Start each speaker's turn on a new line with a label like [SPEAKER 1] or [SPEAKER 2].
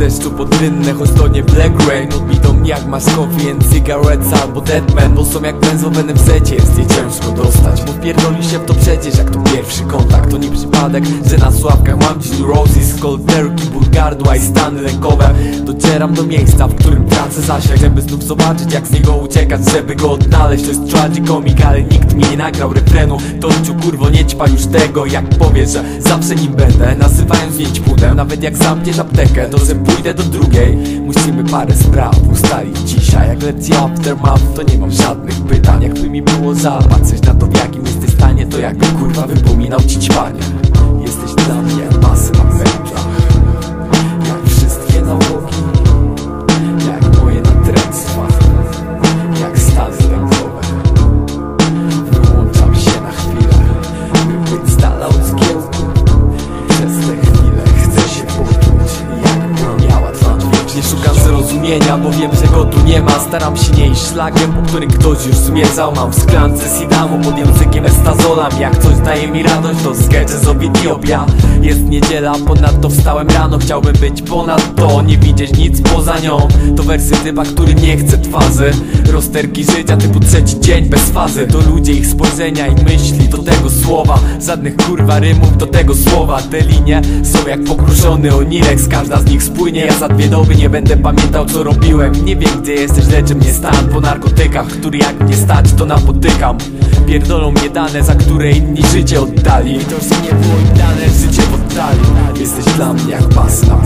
[SPEAKER 1] deszczu pod choć to nie Black Rain Mnie jak coffee and cigarettes albo Deadman Bo są jak benzowe w secie, jest je ciężko dostać. Bo wpierdoli się w to przecież jak to pierwszy kontakt. To nie przypadek, że na sławkach mam dziś neurosis Cold turkey, ból gardła i stany lękowe Docieram do miejsca, w którym tracę zasięg Żeby znów zobaczyć jak z niego uciekać, żeby go odnaleźć. To jest tragic comic, ale nikt mi nie nagrał refrenu. To ciu kurwo nie ćpa już tego, jak powiesz, że zawsze nim będę Nazywając nie ćpunem, nawet jak zamkniesz aptekę To że pójdę do drugiej Musimy parę spraw ustalić dzisiaj Jak lekcja aftermath, to nie mam żadnych pytań. Jakby mi było zapatrzeć na to w jakim jesteś stanie To jakby kurwa wypominał ci ćpanie. Jesteś dla mnie masy na węglach bo wiem, że go tu nie ma. Staram się nie iść szlakiem, po którym ktoś już zmierzał. Mam w szklance sidamu pod językiem estazolam. Jak coś daje mi radość, to skecze z Etiopia. Jest niedziela, ponadto wstałem rano. Chciałbym być ponad to, nie widzieć nic poza nią. To wersy typa, który nie chce twarzy. Rozterki życia typu trzeci dzień bez fazy. To ludzie, ich spojrzenia i myśli do tego słowa. Żadnych kurwa rymów do tego słowa. Te linie są jak pokruszony onirex Każda z nich spłynie, ja za dwie doby nie będę pamiętał co robiłem. Nie wiem gdzie jesteś, leczy mnie stan. Po narkotykach Który jak mnie stać to napotykam. Pierdolą mnie dane, za które inni życie oddali. To, że nie było im dane, życie w oddali. Jesteś dla mnie jak pas na